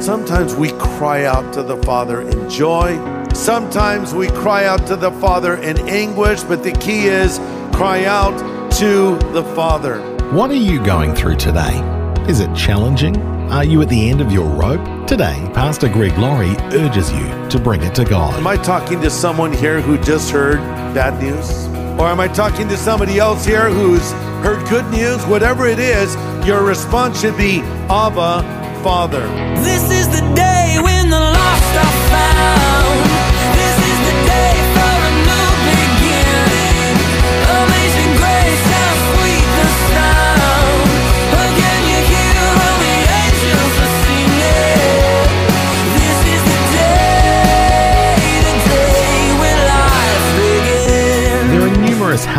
Sometimes we cry out to the Father in joy. Sometimes we cry out to the Father in anguish, but the key is cry out to the Father. What are you going through today? Is it challenging? Are you at the end of your rope? Today, Pastor Greg Laurie urges you to bring it to God. Am I talking to someone here who just heard bad news? Or am I talking to somebody else here who's heard good news? Whatever it is, your response should be Abba, Father. This is the day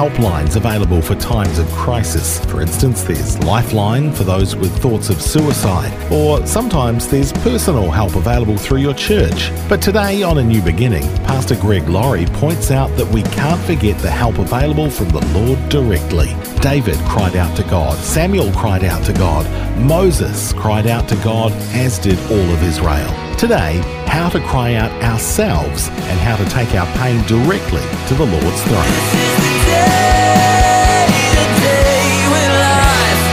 helplines available for times of crisis. For instance, there's Lifeline for those with thoughts of suicide, or sometimes there's personal help available through your church. But today on A New Beginning, Pastor Greg Laurie points out that we can't forget the help available from the Lord directly. David cried out to God, Samuel cried out to God, Moses cried out to God, as did all of Israel. Today, how to cry out ourselves and how to take our pain directly to the Lord's throne. This is the day, the day when life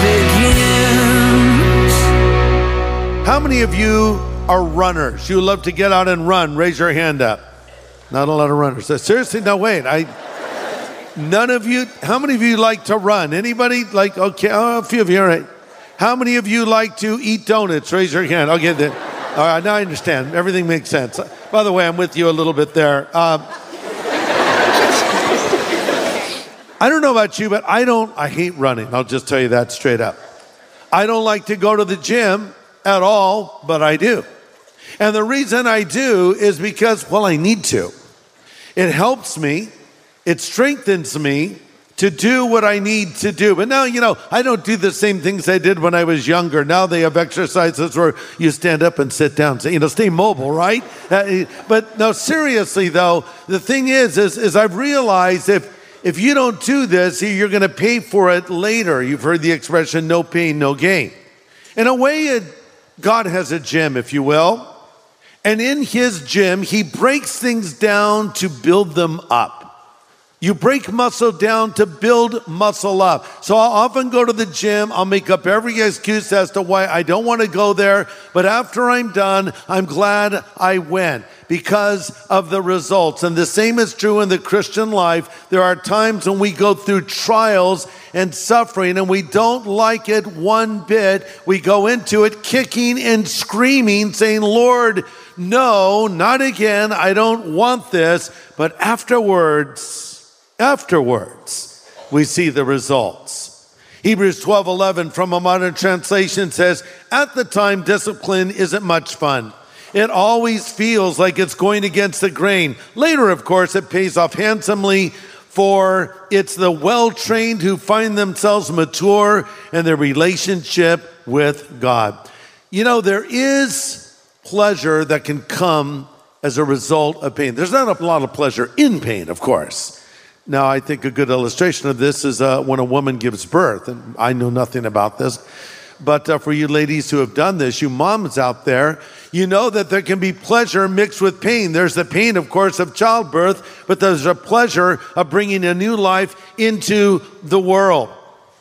begins. How many of you are runners? You love to get out and run. Raise your hand up. Not a lot of runners. Uh, Seriously, no, wait. I. None of you. How many of you like to run? Anybody like? Okay, oh, a few of you. All right. How many of you like to eat donuts? Raise your hand. Okay, then. All right, now I understand. Everything makes sense. By the way, I'm with you a little bit there. Um, I don't know about you, but I don't. I hate running. I'll just tell you that straight up. I don't like to go to the gym at all, but I do. And the reason I do is because, well, I need to. It helps me, it strengthens me to do what I need to do. But now, you know, I don't do the same things I did when I was younger. Now they have exercises where you stand up and sit down, so, you know, stay mobile, right? Uh, but no, seriously though, the thing is, is, is I've realized if if you don't do this, you're going to pay for it later. You've heard the expression no pain, no gain. In a way, it, God has a gym, if you will. And in his gym, he breaks things down to build them up. You break muscle down to build muscle up. So I'll often go to the gym. I'll make up every excuse as to why I don't want to go there. But after I'm done, I'm glad I went because of the results. And the same is true in the Christian life. There are times when we go through trials and suffering and we don't like it one bit. We go into it kicking and screaming, saying, Lord, no, not again. I don't want this. But afterwards, afterwards, we see the results. Hebrews 12 11 from a modern translation says, At the time, discipline isn't much fun. It always feels like it's going against the grain. Later, of course, it pays off handsomely for it's the well trained who find themselves mature in their relationship with God. You know, there is pleasure that can come as a result of pain. There's not a lot of pleasure in pain, of course. Now, I think a good illustration of this is uh, when a woman gives birth, and I know nothing about this. But uh, for you ladies who have done this, you moms out there, you know that there can be pleasure mixed with pain. There's the pain, of course, of childbirth, but there's a pleasure of bringing a new life into the world.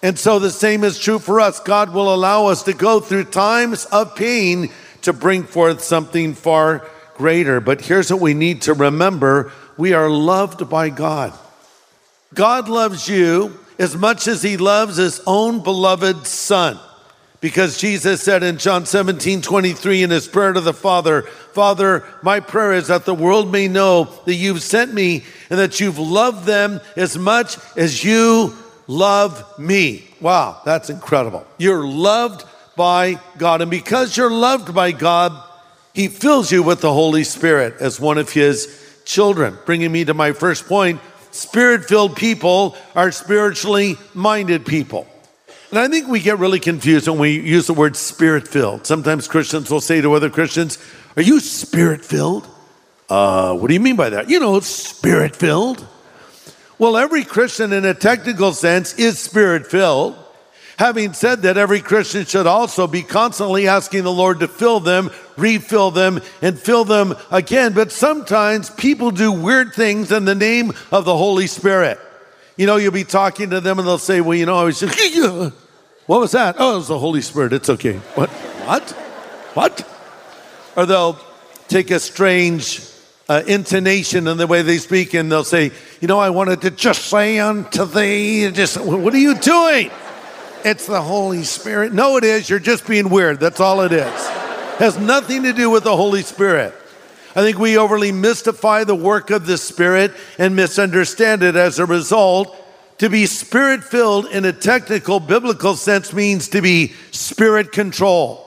And so the same is true for us. God will allow us to go through times of pain to bring forth something far greater. But here's what we need to remember we are loved by God. God loves you as much as he loves his own beloved son. Because Jesus said in John 17, 23, in his prayer to the Father, Father, my prayer is that the world may know that you've sent me and that you've loved them as much as you love me. Wow, that's incredible. You're loved by God. And because you're loved by God, He fills you with the Holy Spirit as one of His children. Bringing me to my first point spirit filled people are spiritually minded people. And I think we get really confused when we use the word spirit filled. Sometimes Christians will say to other Christians, Are you spirit filled? Uh, what do you mean by that? You know, spirit filled. Well, every Christian in a technical sense is spirit filled. Having said that, every Christian should also be constantly asking the Lord to fill them, refill them, and fill them again. But sometimes people do weird things in the name of the Holy Spirit. You know, you'll be talking to them and they'll say, Well, you know, I was just, what was that? Oh, it was the Holy Spirit. It's okay. What? What? What? Or they'll take a strange uh, intonation in the way they speak and they'll say, You know, I wanted to just say unto thee, just, what are you doing? It's the Holy Spirit. No, it is. You're just being weird. That's all it is. Has nothing to do with the Holy Spirit. I think we overly mystify the work of the Spirit and misunderstand it as a result. To be spirit filled in a technical biblical sense means to be spirit controlled.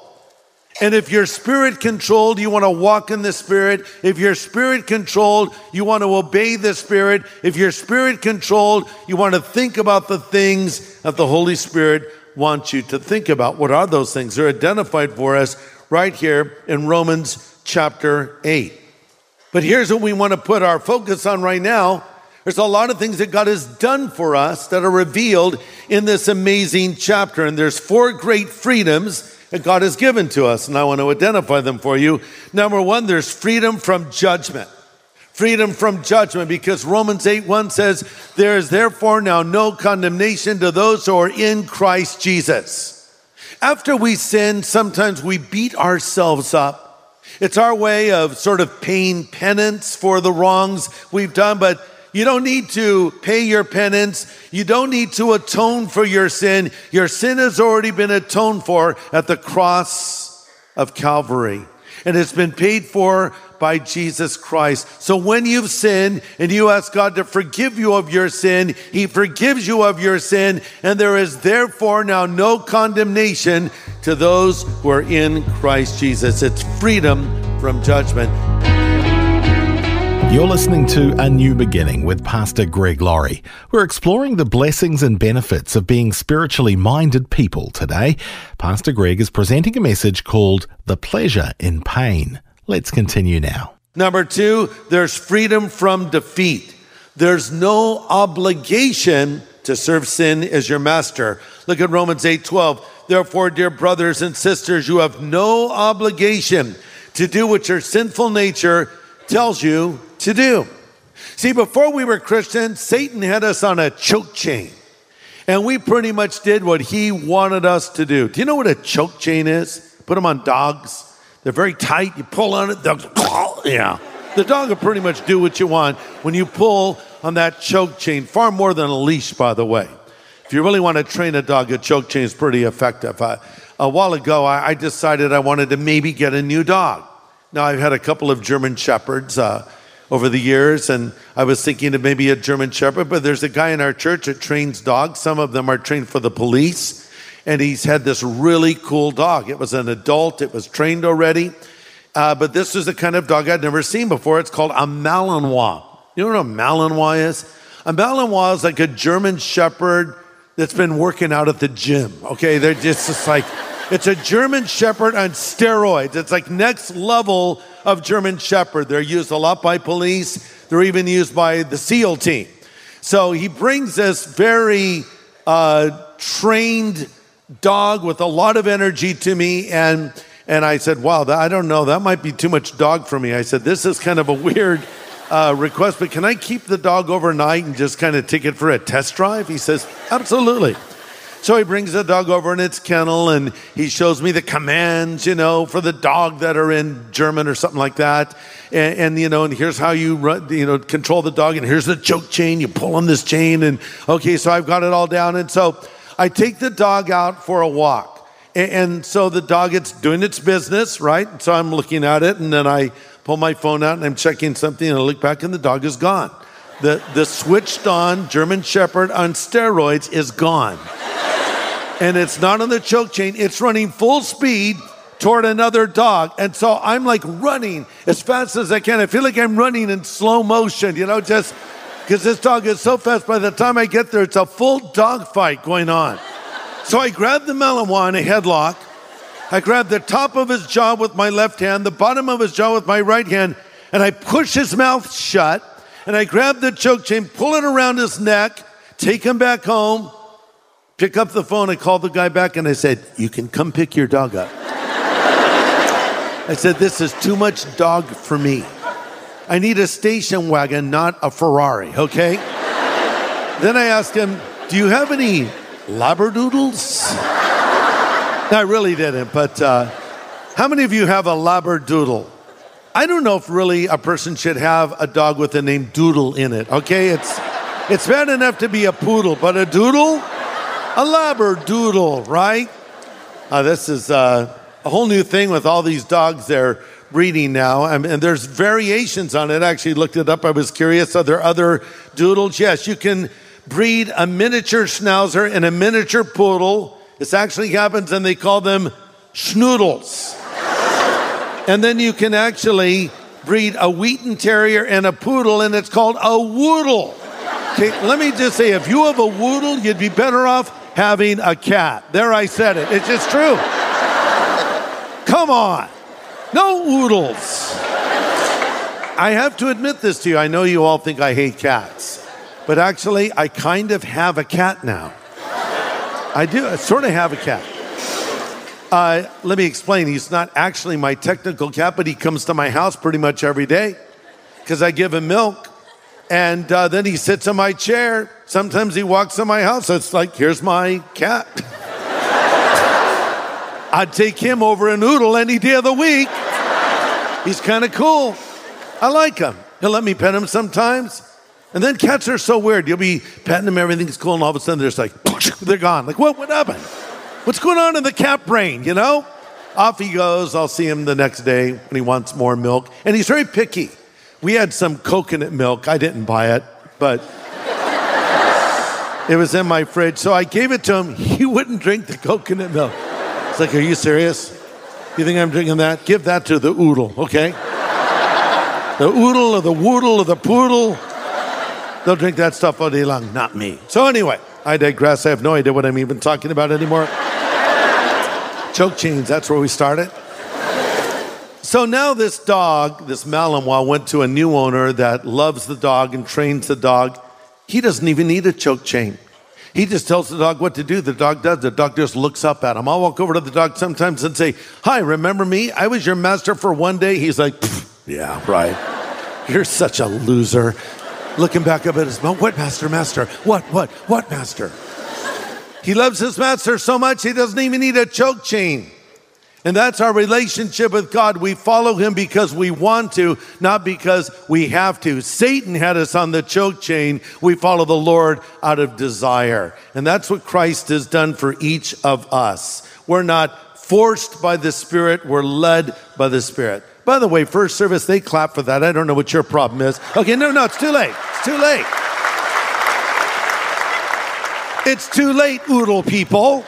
And if you're spirit controlled, you want to walk in the spirit. If you're spirit controlled, you want to obey the spirit. If you're spirit controlled, you want to think about the things that the Holy Spirit wants you to think about. What are those things? They're identified for us right here in Romans chapter 8. But here's what we want to put our focus on right now. There's a lot of things that God has done for us that are revealed in this amazing chapter. And there's four great freedoms that God has given to us, and I want to identify them for you. Number one, there's freedom from judgment. Freedom from judgment, because Romans 8 1 says, There is therefore now no condemnation to those who are in Christ Jesus. After we sin, sometimes we beat ourselves up. It's our way of sort of paying penance for the wrongs we've done, but you don't need to pay your penance. You don't need to atone for your sin. Your sin has already been atoned for at the cross of Calvary. And it's been paid for by Jesus Christ. So when you've sinned and you ask God to forgive you of your sin, He forgives you of your sin. And there is therefore now no condemnation to those who are in Christ Jesus. It's freedom from judgment. You're listening to A New Beginning with Pastor Greg Laurie. We're exploring the blessings and benefits of being spiritually minded people today. Pastor Greg is presenting a message called The Pleasure in Pain. Let's continue now. Number two, there's freedom from defeat. There's no obligation to serve sin as your master. Look at Romans 8 12. Therefore, dear brothers and sisters, you have no obligation to do what your sinful nature tells you to do. See, before we were Christians, Satan had us on a choke chain. And we pretty much did what he wanted us to do. Do you know what a choke chain is? Put them on dogs. They're very tight. You pull on it, dogs, yeah. The dog will pretty much do what you want when you pull on that choke chain, far more than a leash, by the way. If you really want to train a dog, a choke chain is pretty effective. Uh, a while ago, I, I, decided I wanted to maybe get a new dog. Now, I've had a couple of German Shepherds. Uh, over the years, and I was thinking of maybe a German Shepherd, but there's a guy in our church that trains dogs. Some of them are trained for the police, and he's had this really cool dog. It was an adult, it was trained already, uh, but this is the kind of dog I'd never seen before. It's called a Malinois. You know what a Malinois is? A Malinois is like a German Shepherd that's been working out at the gym. Okay, they're just, just like, it's a German Shepherd on steroids. It's like next level of German Shepherd. They're used a lot by police, they're even used by the SEAL team. So he brings this very uh, trained dog with a lot of energy to me. And, and I said, Wow, that, I don't know, that might be too much dog for me. I said, This is kind of a weird. Uh, request, but can I keep the dog overnight and just kind of take it for a test drive? He says, Absolutely. So he brings the dog over in its kennel and he shows me the commands, you know, for the dog that are in German or something like that. And, and you know, and here's how you run, you know, control the dog. And here's the choke chain. You pull on this chain. And okay, so I've got it all down. And so I take the dog out for a walk. And, and so the dog, it's doing its business, right? So I'm looking at it and then I pull my phone out and I'm checking something and I look back and the dog is gone. The, the switched on German Shepherd on steroids is gone and it's not on the choke chain. It's running full speed toward another dog. And so I'm like running as fast as I can. I feel like I'm running in slow motion, you know, just because this dog is so fast. By the time I get there, it's a full dog fight going on. So I grab the Malinois in a headlock. I grab the top of his jaw with my left hand, the bottom of his jaw with my right hand, and I push his mouth shut. And I grab the choke chain, pull it around his neck, take him back home, pick up the phone. I called the guy back and I said, You can come pick your dog up. I said, This is too much dog for me. I need a station wagon, not a Ferrari, okay? then I asked him, Do you have any Labradoodles? I really didn't, but uh, how many of you have a Labradoodle? I don't know if really a person should have a dog with the name Doodle in it, okay? It's, it's bad enough to be a poodle, but a doodle? A Labradoodle, right? Uh, this is uh, a whole new thing with all these dogs they're breeding now, and, and there's variations on it. I actually looked it up. I was curious. Are there other doodles? Yes, you can breed a miniature schnauzer and a miniature poodle. This actually happens, and they call them schnoodles. and then you can actually breed a Wheaten Terrier and a poodle, and it's called a woodle. Okay, let me just say, if you have a woodle, you'd be better off having a cat. There, I said it. It's just true. Come on. No woodles. I have to admit this to you. I know you all think I hate cats, but actually, I kind of have a cat now. I do. I sort of have a cat. Uh, let me explain. He's not actually my technical cat, but he comes to my house pretty much every day because I give him milk. And uh, then he sits in my chair. Sometimes he walks in my house. It's like, here's my cat. I'd take him over a noodle any day of the week. He's kind of cool. I like him. He'll let me pet him sometimes. And then cats are so weird. You'll be petting them, everything's cool, and all of a sudden they're just like, they're gone. Like, what, what happened? What's going on in the cat brain, you know? Off he goes. I'll see him the next day when he wants more milk. And he's very picky. We had some coconut milk. I didn't buy it, but it was in my fridge. So I gave it to him. He wouldn't drink the coconut milk. It's like, are you serious? You think I'm drinking that? Give that to the oodle, okay? The oodle or the woodle or the poodle. They'll drink that stuff all day long, not me. So anyway, I digress. I have no idea what I'm even talking about anymore. Choke chains, that's where we started. So now this dog, this Malinois, went to a new owner that loves the dog and trains the dog. He doesn't even need a choke chain. He just tells the dog what to do. The dog does. The dog just looks up at him. I'll walk over to the dog sometimes and say, Hi, remember me? I was your master for one day. He's like, Yeah, right. You're such a loser. Looking back up at his mouth, what master, master? What, what, what master? He loves his master so much he doesn't even need a choke chain. And that's our relationship with God. We follow him because we want to, not because we have to. Satan had us on the choke chain. We follow the Lord out of desire. And that's what Christ has done for each of us. We're not forced by the Spirit, we're led by the Spirit. By the way, first service, they clap for that. I don't know what your problem is. Okay, no, no, it's too late. It's too late. It's too late, oodle people.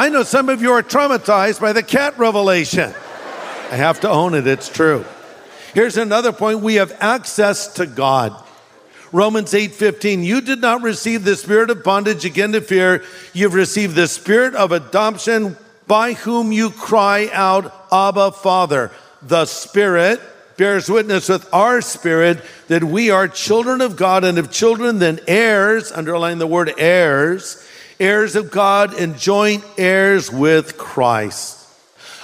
I know some of you are traumatized by the cat revelation. I have to own it, it's true. Here's another point we have access to God. Romans 8:15 You did not receive the spirit of bondage again to fear you've received the spirit of adoption by whom you cry out Abba Father the spirit bears witness with our spirit that we are children of God and of children then heirs underline the word heirs heirs of God and joint heirs with Christ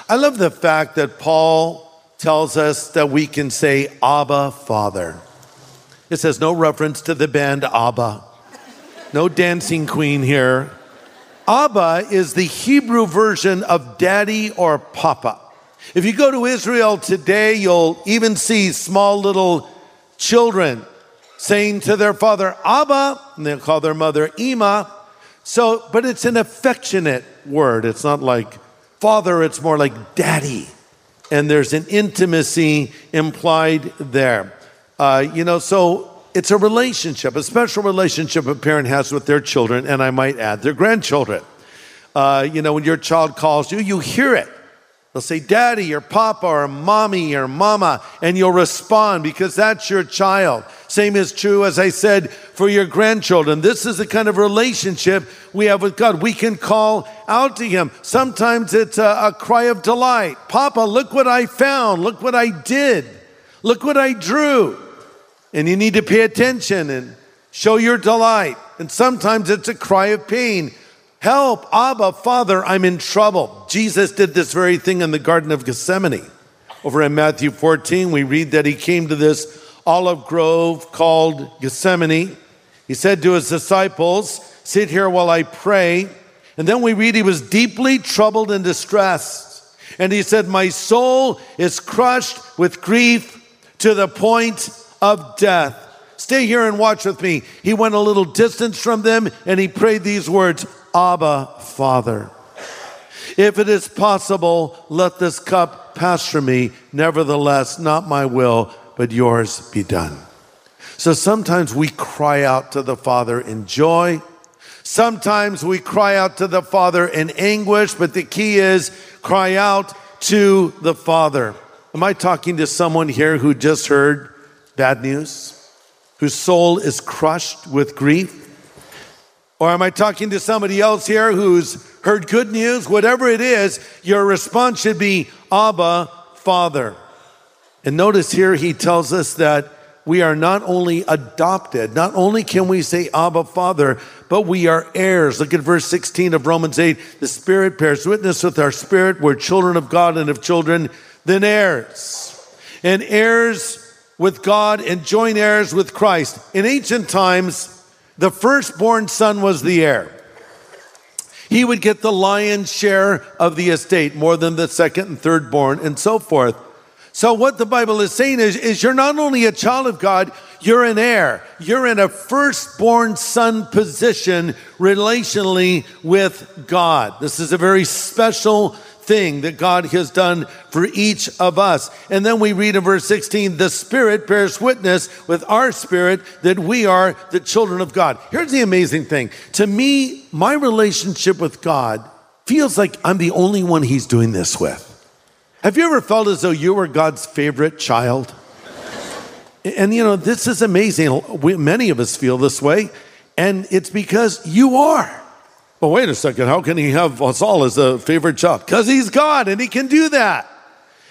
I love the fact that Paul tells us that we can say Abba Father it says no reference to the band ABBA. No dancing queen here. Abba is the Hebrew version of daddy or papa. If you go to Israel today, you'll even see small little children saying to their father, Abba, and they'll call their mother Ima. So, but it's an affectionate word. It's not like father, it's more like daddy. And there's an intimacy implied there. Uh, you know, so it's a relationship, a special relationship a parent has with their children, and I might add, their grandchildren. Uh, you know, when your child calls you, you hear it. They'll say, Daddy or Papa or Mommy or Mama, and you'll respond because that's your child. Same is true, as I said, for your grandchildren. This is the kind of relationship we have with God. We can call out to Him. Sometimes it's a, a cry of delight Papa, look what I found. Look what I did. Look what I drew. And you need to pay attention and show your delight. And sometimes it's a cry of pain. Help, Abba, Father, I'm in trouble. Jesus did this very thing in the Garden of Gethsemane. Over in Matthew 14, we read that he came to this olive grove called Gethsemane. He said to his disciples, Sit here while I pray. And then we read he was deeply troubled and distressed. And he said, My soul is crushed with grief to the point of death. Stay here and watch with me. He went a little distance from them and he prayed these words Abba, Father. If it is possible, let this cup pass from me. Nevertheless, not my will, but yours be done. So sometimes we cry out to the Father in joy. Sometimes we cry out to the Father in anguish, but the key is cry out to the Father. Am I talking to someone here who just heard bad news? Whose soul is crushed with grief? Or am I talking to somebody else here who's heard good news? Whatever it is, your response should be Abba, Father. And notice here he tells us that we are not only adopted, not only can we say Abba, Father, but we are heirs. Look at verse 16 of Romans 8. The Spirit bears witness with our spirit. We're children of God, and if children, then heirs. And heirs with God and joint heirs with Christ. In ancient times, the firstborn son was the heir. He would get the lion's share of the estate more than the second and third born, and so forth. So, what the Bible is saying is, is you're not only a child of God, you're an heir. You're in a firstborn son position relationally with God. This is a very special thing that God has done for each of us. And then we read in verse 16, the Spirit bears witness with our spirit that we are the children of God. Here's the amazing thing. To me, my relationship with God feels like I'm the only one He's doing this with. Have you ever felt as though you were God's favorite child? And you know, this is amazing. We, many of us feel this way, and it's because you are. Well, wait a second. How can he have uh, us all as a favorite child? Because he's God and he can do that.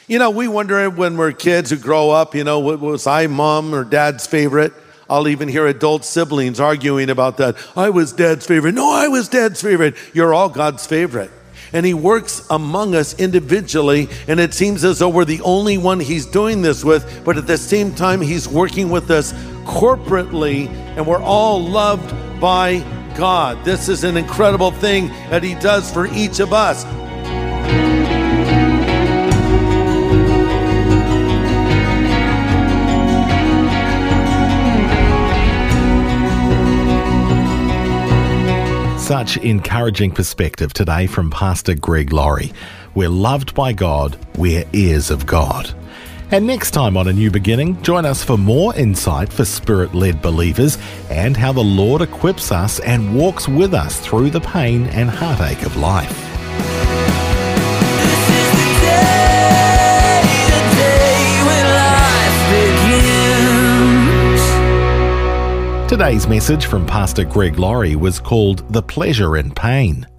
You know, we wonder when we're kids who grow up, you know, was I mom or dad's favorite? I'll even hear adult siblings arguing about that. I was dad's favorite. No, I was dad's favorite. You're all God's favorite. And he works among us individually, and it seems as though we're the only one he's doing this with, but at the same time, he's working with us corporately, and we're all loved by God. This is an incredible thing that He does for each of us. Such encouraging perspective today from Pastor Greg Laurie. We're loved by God, we're heirs of God. And next time on A New Beginning, join us for more insight for spirit led believers and how the Lord equips us and walks with us through the pain and heartache of life. This is the day, the day when life begins. Today's message from Pastor Greg Laurie was called The Pleasure in Pain.